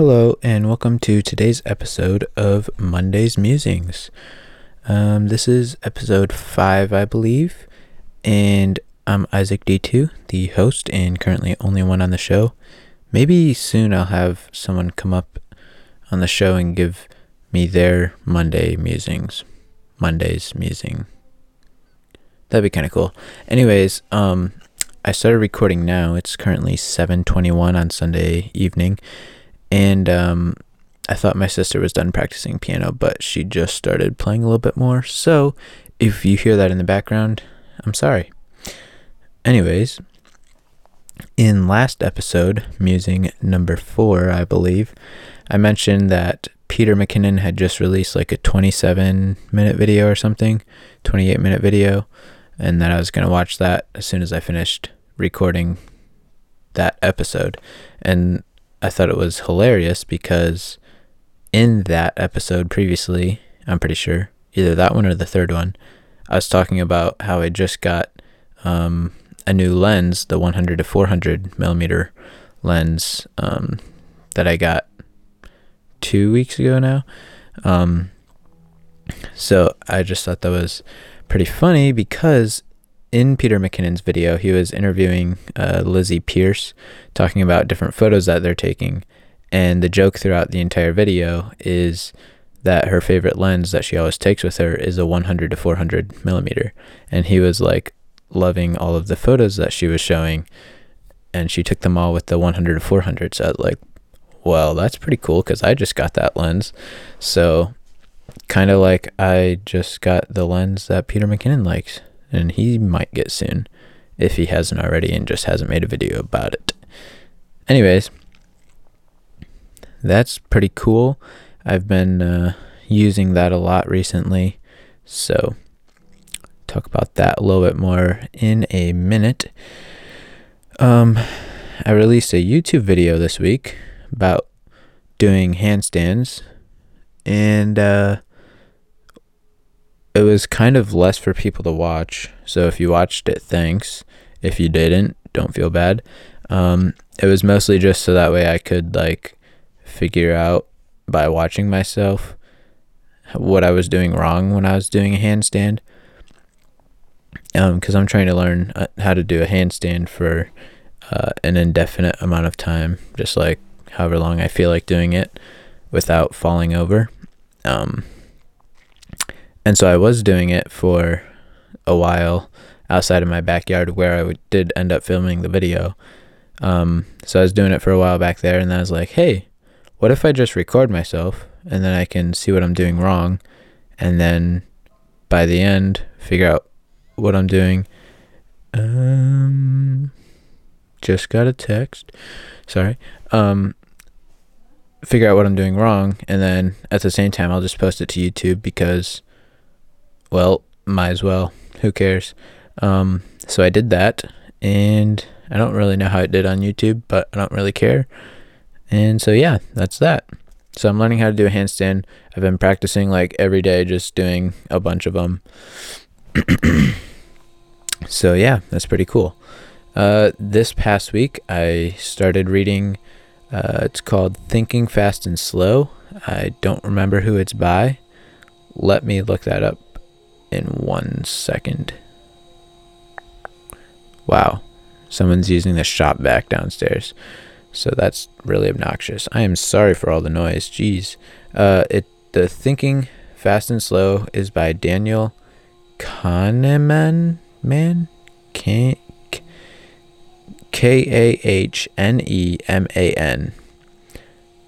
Hello, and welcome to today's episode of Monday's Musings. Um, this is episode 5, I believe, and I'm Isaac D2, the host, and currently only one on the show. Maybe soon I'll have someone come up on the show and give me their Monday musings. Monday's musing. That'd be kind of cool. Anyways, um, I started recording now. It's currently 7:21 on Sunday evening and um, I thought my sister was done practicing piano, but she just started playing a little bit more. So if you hear that in the background, I'm sorry. Anyways, in last episode, musing number four, I believe, I mentioned that Peter McKinnon had just released like a 27 minute video or something, 28 minute video, and that I was going to watch that as soon as I finished recording that episode. And I thought it was hilarious because in that episode previously, I'm pretty sure, either that one or the third one, I was talking about how I just got um, a new lens, the 100 to 400 millimeter lens um, that I got two weeks ago now. Um, so I just thought that was pretty funny because in Peter McKinnon's video, he was interviewing uh, Lizzie Pierce, talking about different photos that they're taking. And the joke throughout the entire video is that her favorite lens that she always takes with her is a 100 to 400 millimeter. And he was like loving all of the photos that she was showing. And she took them all with the 100 to 400. So I was like, well, that's pretty cool because I just got that lens. So kind of like I just got the lens that Peter McKinnon likes and he might get soon if he hasn't already and just hasn't made a video about it. Anyways, that's pretty cool. I've been uh, using that a lot recently, so talk about that a little bit more in a minute. Um, I released a YouTube video this week about doing handstands, and uh, it was kind of less for people to watch. So if you watched it, thanks. If you didn't, don't feel bad. Um, it was mostly just so that way I could like figure out by watching myself what I was doing wrong when I was doing a handstand. Um, because I'm trying to learn uh, how to do a handstand for uh, an indefinite amount of time, just like however long I feel like doing it without falling over. Um, and so I was doing it for a while outside of my backyard where I did end up filming the video. Um, so I was doing it for a while back there, and then I was like, hey, what if I just record myself and then I can see what I'm doing wrong, and then by the end figure out what I'm doing. Um, just got a text. Sorry. Um, figure out what I'm doing wrong, and then at the same time, I'll just post it to YouTube because well, might as well. Who cares? Um, so I did that, and I don't really know how it did on YouTube, but I don't really care. And so yeah, that's that. So I'm learning how to do a handstand. I've been practicing like every day, just doing a bunch of them. so yeah, that's pretty cool. Uh, this past week, I started reading. Uh, it's called Thinking Fast and Slow. I don't remember who it's by. Let me look that up in one second. Wow. Someone's using the shop vac downstairs. So that's really obnoxious. I am sorry for all the noise. Jeez. Uh, it the Thinking Fast and Slow is by Daniel Kahneman. Man, K A H N E M A N.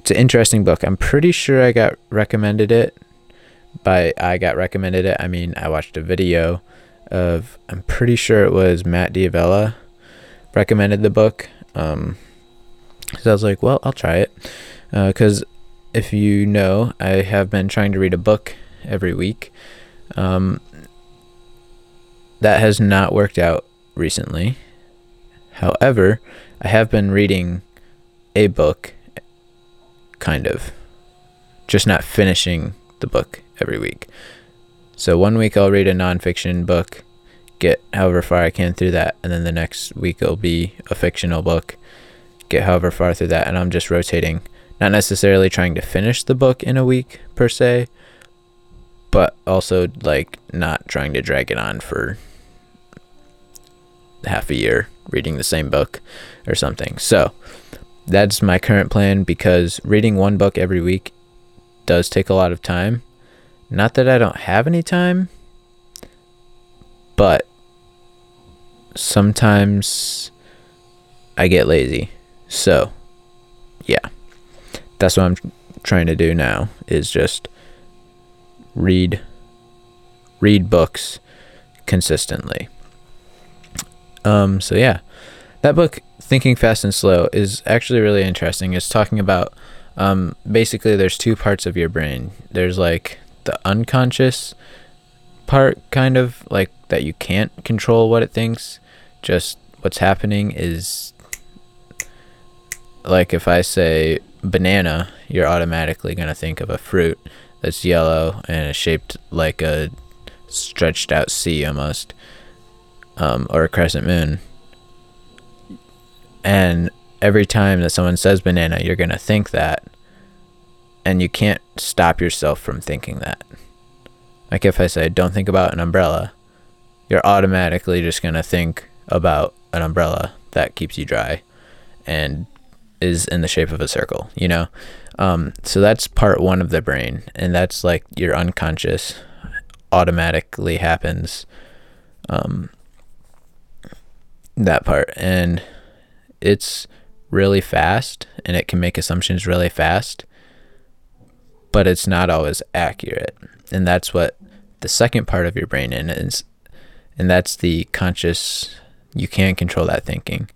It's an interesting book. I'm pretty sure I got recommended it by I got recommended it, I mean I watched a video of I'm pretty sure it was Matt D'Avella recommended the book. Um, so I was like, well, I'll try it because uh, if you know, I have been trying to read a book every week. Um, that has not worked out recently. However, I have been reading a book, kind of, just not finishing the book every week. So one week I'll read a nonfiction book, get however far I can through that, and then the next week it'll be a fictional book, get however far through that, and I'm just rotating not necessarily trying to finish the book in a week per se, but also like not trying to drag it on for half a year reading the same book or something. So, that's my current plan because reading one book every week does take a lot of time. Not that I don't have any time, but sometimes I get lazy. So, yeah. That's what I'm trying to do now is just read read books consistently. Um so yeah. That book Thinking Fast and Slow is actually really interesting. It's talking about um basically there's two parts of your brain. There's like the unconscious part kind of like that you can't control what it thinks. Just what's happening is like if I say banana, you're automatically going to think of a fruit that's yellow and shaped like a stretched out C almost, um, or a crescent moon. And every time that someone says banana, you're going to think that. And you can't stop yourself from thinking that. Like if I say, don't think about an umbrella, you're automatically just going to think about an umbrella that keeps you dry and is in the shape of a circle, you know? Um, so that's part one of the brain, and that's like your unconscious automatically happens. Um, that part, and it's really fast, and it can make assumptions really fast, but it's not always accurate, and that's what the second part of your brain is, and that's the conscious. You can't control that thinking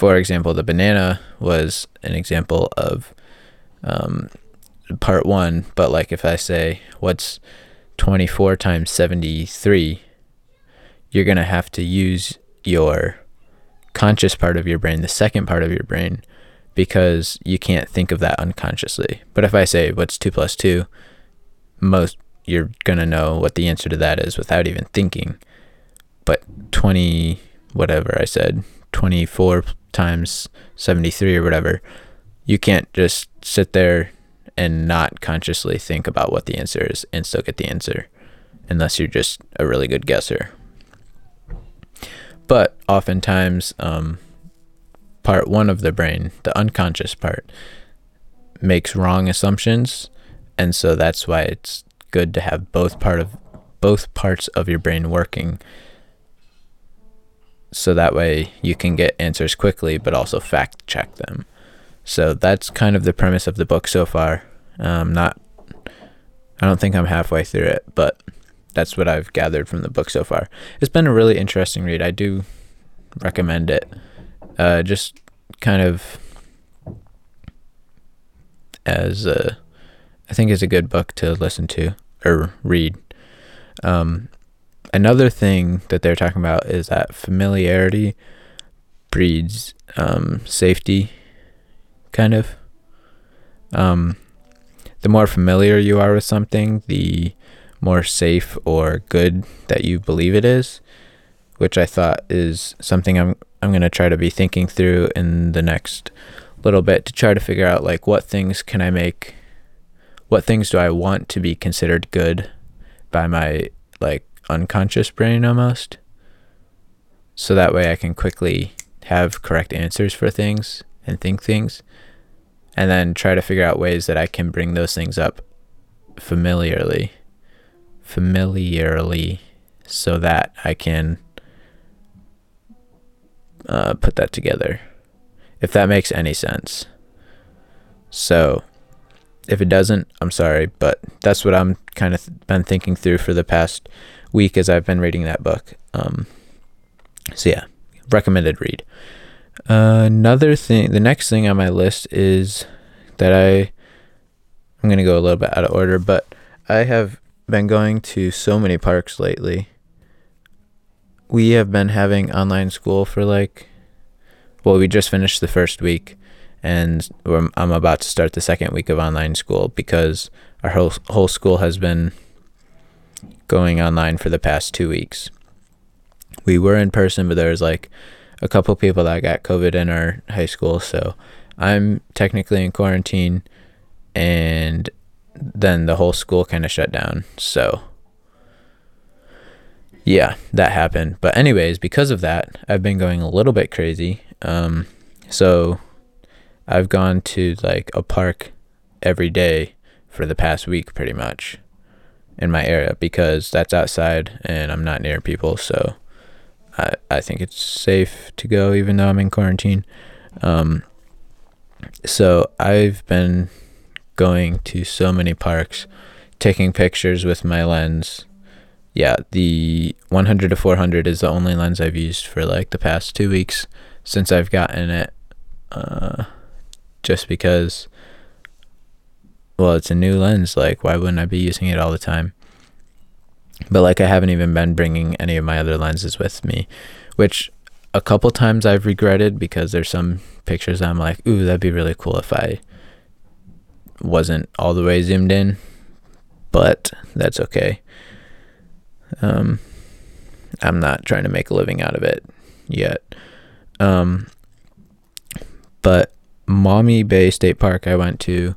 for example, the banana was an example of um, part one, but like if I say, what's 24 times 73, you're going to have to use your conscious part of your brain, the second part of your brain, because you can't think of that unconsciously. But if I say, what's 2 plus 2, most you're to know what the answer to that is without even thinking. But 20, whatever I said, 24 times 73 or whatever, you can't just sit there and not consciously think about what the answer is and still get the answer unless you're just a really good guesser. But oftentimes, um, part one of the brain, the unconscious part, makes wrong assumptions, and so that's why it's good to have both part of both parts of your brain working so that way you can get answers quickly but also fact check them. So that's kind of the premise of the book so far. Um, not, I don't think I'm halfway through it, but that's what I've gathered from the book so far. It's been a really interesting read. I do recommend it. Uh, just kind of as a, I think is a good book to listen to or read. Um, another thing that they're talking about is that familiarity breeds um, safety, kind of. Um, the more familiar you are with something, the more safe or good that you believe it is, which I thought is something I'm I'm gonna try to be thinking through in the next little bit to try to figure out like what things can I make, what things do I want to be considered good by my like unconscious brain almost. So that way I can quickly have correct answers for things and think things. And then try to figure out ways that I can bring those things up familiarly. Familiarly. So that I can uh, put that together. If that makes any sense. So if it doesn't, I'm sorry, but that's what I'm kind of th- been thinking through for the past week as I've been reading that book. Um, so yeah, recommended read. Uh, another thing, the next thing on my list is that I, I'm gonna go a little bit out of order, but I have been going to so many parks lately. We have been having online school for like, well, we just finished the first week, and I'm about to start the second week of online school because our whole whole school has been going online for the past two weeks. We were in person, but there was like a couple people that got COVID in our high school, so I'm technically in quarantine, and then the whole school kind of shut down. So, yeah, that happened. But, anyways, because of that, I've been going a little bit crazy. Um, so, I've gone to like a park every day for the past week, pretty much, in my area because that's outside and I'm not near people. So, I, I think it's safe to go even though I'm in quarantine. Um, so I've been going to so many parks, taking pictures with my lens. Yeah, the 100 to 400 is the only lens I've used for like the past two weeks since I've gotten it. Uh, just because, well, it's a new lens. Like, why wouldn't I be using it all the time? But like, I haven't even been bringing any of my other lenses with me, which a couple times I've regretted because there's some pictures I'm like, ooh, that'd be really cool if I wasn't all the way zoomed in, but that's okay. Um, I'm not trying to make a living out of it yet. Um, but Maumee Bay State Park, I went to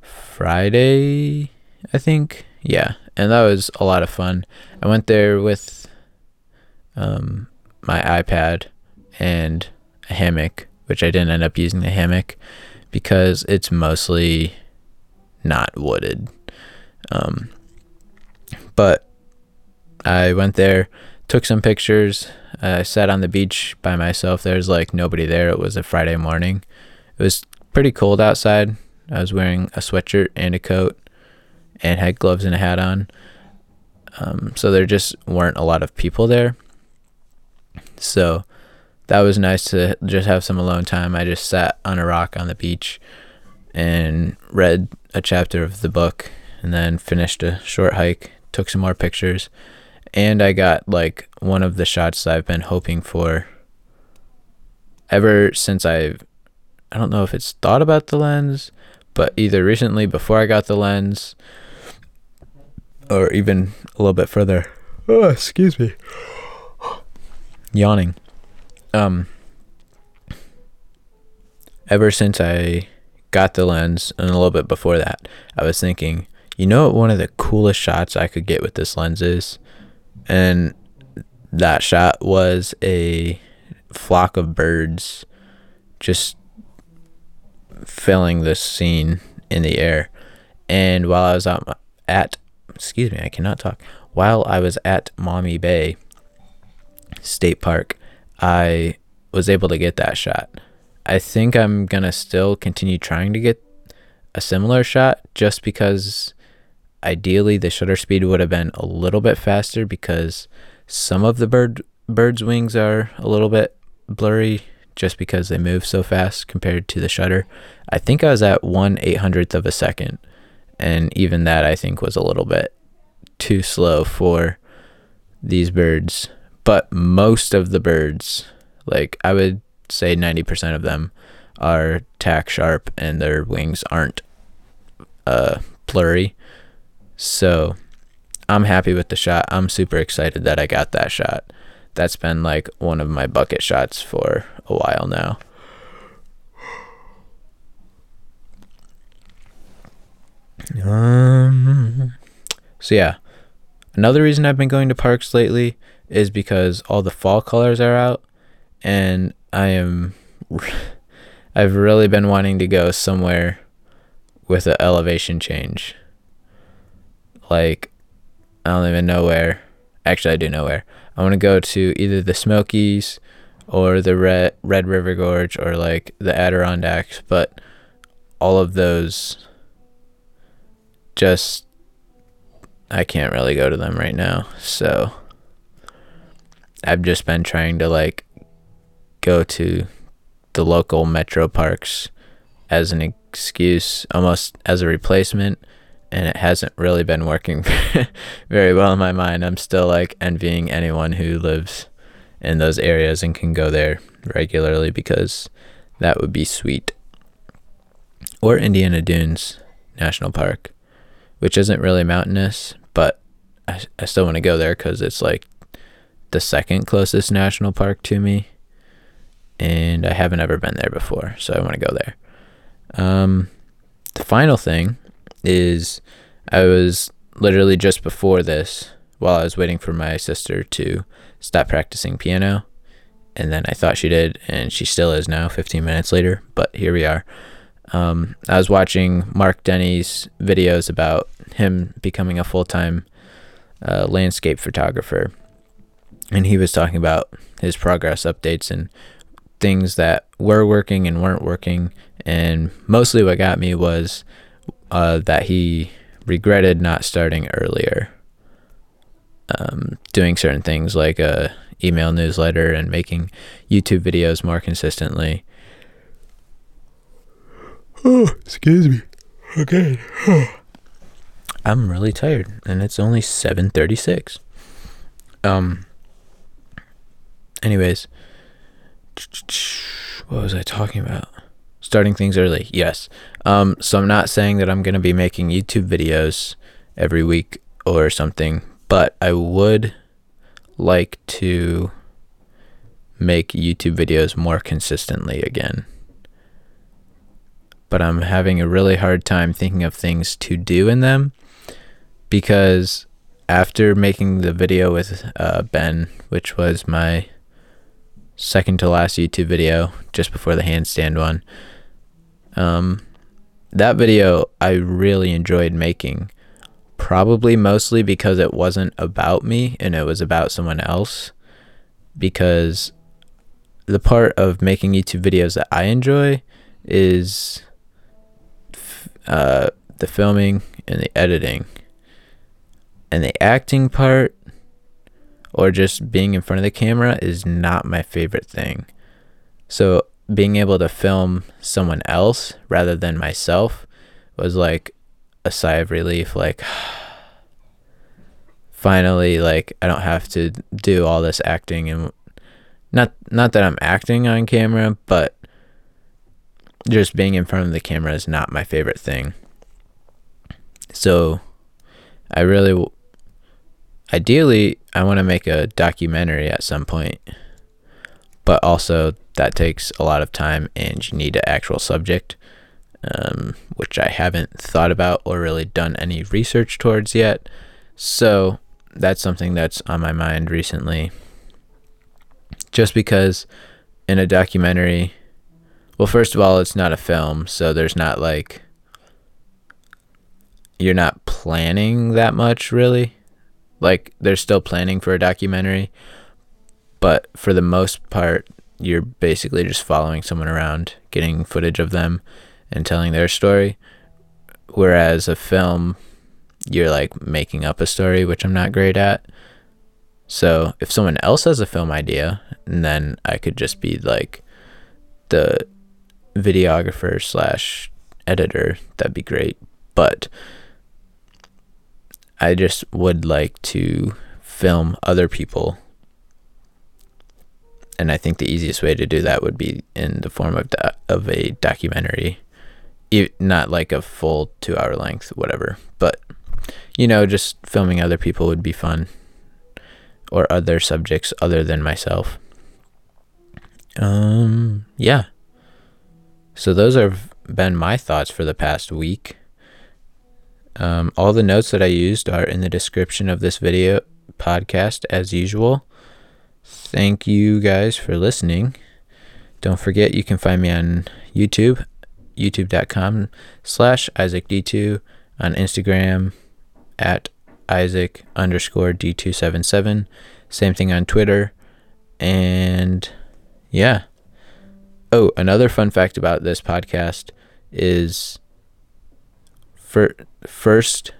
Friday, I think. Yeah, and that was a lot of fun. I went there with um, my iPad and a hammock, which I didn't end up using the hammock because it's mostly not wooded. Um, but I went there, took some pictures. I sat on the beach by myself. There's like nobody there. It was a Friday morning. It was pretty cold outside. I was wearing a sweatshirt and a coat and had gloves and a hat on. Um, so there just weren't a lot of people there. So that was nice to just have some alone time. I just sat on a rock on the beach and read a chapter of the book and then finished a short hike, took some more pictures, and I got like one of the shots I've been hoping for ever since I've I don't know if it's thought about the lens, but either recently before I got the lens or even a little bit further. Oh, excuse me. Yawning. Um ever since I got the lens and a little bit before that, I was thinking, you know what one of the coolest shots I could get with this lens is? And that shot was a flock of birds just filling this scene in the air. And while I was out at, excuse me, I cannot talk. While I was at Maumee Bay State Park, I was able to get that shot. I think I'm gonna still continue trying to get a similar shot just because ideally the shutter speed would have been a little bit faster because some of the bird bird's wings are a little bit blurry just because they move so fast compared to the shutter. I think I was at one eight hundredth of a second, and even that I think was a little bit too slow for these birds. But most of the birds, like I would say 90% of them, are tack sharp and their wings aren't uh, blurry. So I'm happy with the shot. I'm super excited that I got that shot. That's been like one of my bucket shots for a while now. Um, so yeah, another reason I've been going to parks lately is because all the fall colors are out, and I am, I've really been wanting to go somewhere with an elevation change. Like, I don't even know where. Actually, I do know where. I want to go to either the Smokies or the Red Red River Gorge or like the Adirondacks, but all of those just I can't really go to them right now. So I've just been trying to like go to the local metro parks as an excuse, almost as a replacement, and it hasn't really been working very well in my mind. I'm still like envying anyone who lives in those areas and can go there regularly because that would be sweet. Or Indiana Dunes National Park, which isn't really mountainous, but I, I still want to go there because it's like the second closest national park to me. And I haven't ever been there before, so I want to go there. Um, the final thing is I was literally just before this while I was waiting for my sister to stop practicing piano. And then I thought she did, and she still is now, 15 minutes later. But here we are. Um, I was watching Mark Denney's videos about him becoming a full time uh, landscape photographer. And he was talking about his progress updates and things that were working and weren't working. And mostly what got me was uh, that he regretted not starting earlier. Um, doing certain things like a email newsletter and making YouTube videos more consistently. Oh, excuse me. Okay. I'm really tired and it's only 7:36. Um anyways, what was I talking about? Starting things early. Yes. Um so I'm not saying that I'm going to be making YouTube videos every week or something, but I would like to make YouTube videos more consistently again. But I'm having a really hard time thinking of things to do in them because after making the video with uh, Ben, which was my second to last YouTube video, just before the handstand one, um, that video I really enjoyed making. Probably mostly because it wasn't about me and it was about someone else. Because the part of making YouTube videos that I enjoy is uh, the filming and the editing and the acting part or just being in front of the camera is not my favorite thing. So being able to film someone else rather than myself was like a sigh of relief like finally like I don't have to do all this acting and not not that I'm acting on camera, but just being in front of the camera is not my favorite thing. So I really ideally I want to make a documentary at some point. But also that takes a lot of time and you need an actual subject. Um, which I haven't thought about or really done any research towards yet. So that's something that's on my mind recently. Just because in a documentary, well, first of all, it's not a film, so there's not like, you're not planning that much really. Like, they're still planning for a documentary, but for the most part, you're basically just following someone around, getting footage of them, and telling their story. Whereas a film, you're like making up a story, which I'm not great at. So if someone else has a film idea, and then I could just be like the videographer slash editor. That'd be great. But I just would like to film other people. And I think the easiest way to do that would be in the form of do- of a documentary, not like a full two hour length, whatever. But you know, just filming other people would be fun, or other subjects other than myself. Um, yeah. So those have been my thoughts for the past week. Um, all the notes that I used are in the description of this video podcast as usual. Thank you guys for listening. Don't forget you can find me on YouTube, youtube.com slash IsaacD2, on Instagram at Isaac underscore D277. Same thing on Twitter. And yeah. Oh, another fun fact about this podcast is for first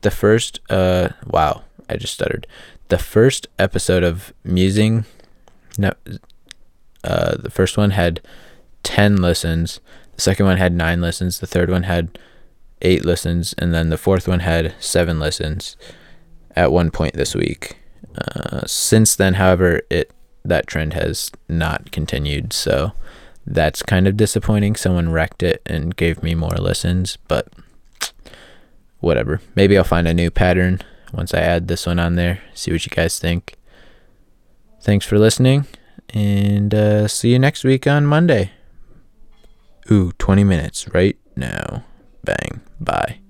the first uh wow i just stuttered the first episode of musing no uh the first one had 10 listens the second one had 9 listens the third one had 8 listens and then the fourth one had 7 listens at one point this week. Uh, since then however it that trend has not continued so that's kind of disappointing. Someone wrecked it and gave me more listens but whatever. Maybe I'll find a new pattern once I add this one on there. See what you guys think. Thanks for listening, and uh, see you next week on Monday. Ooh, 20 minutes right now. Bang. Bye.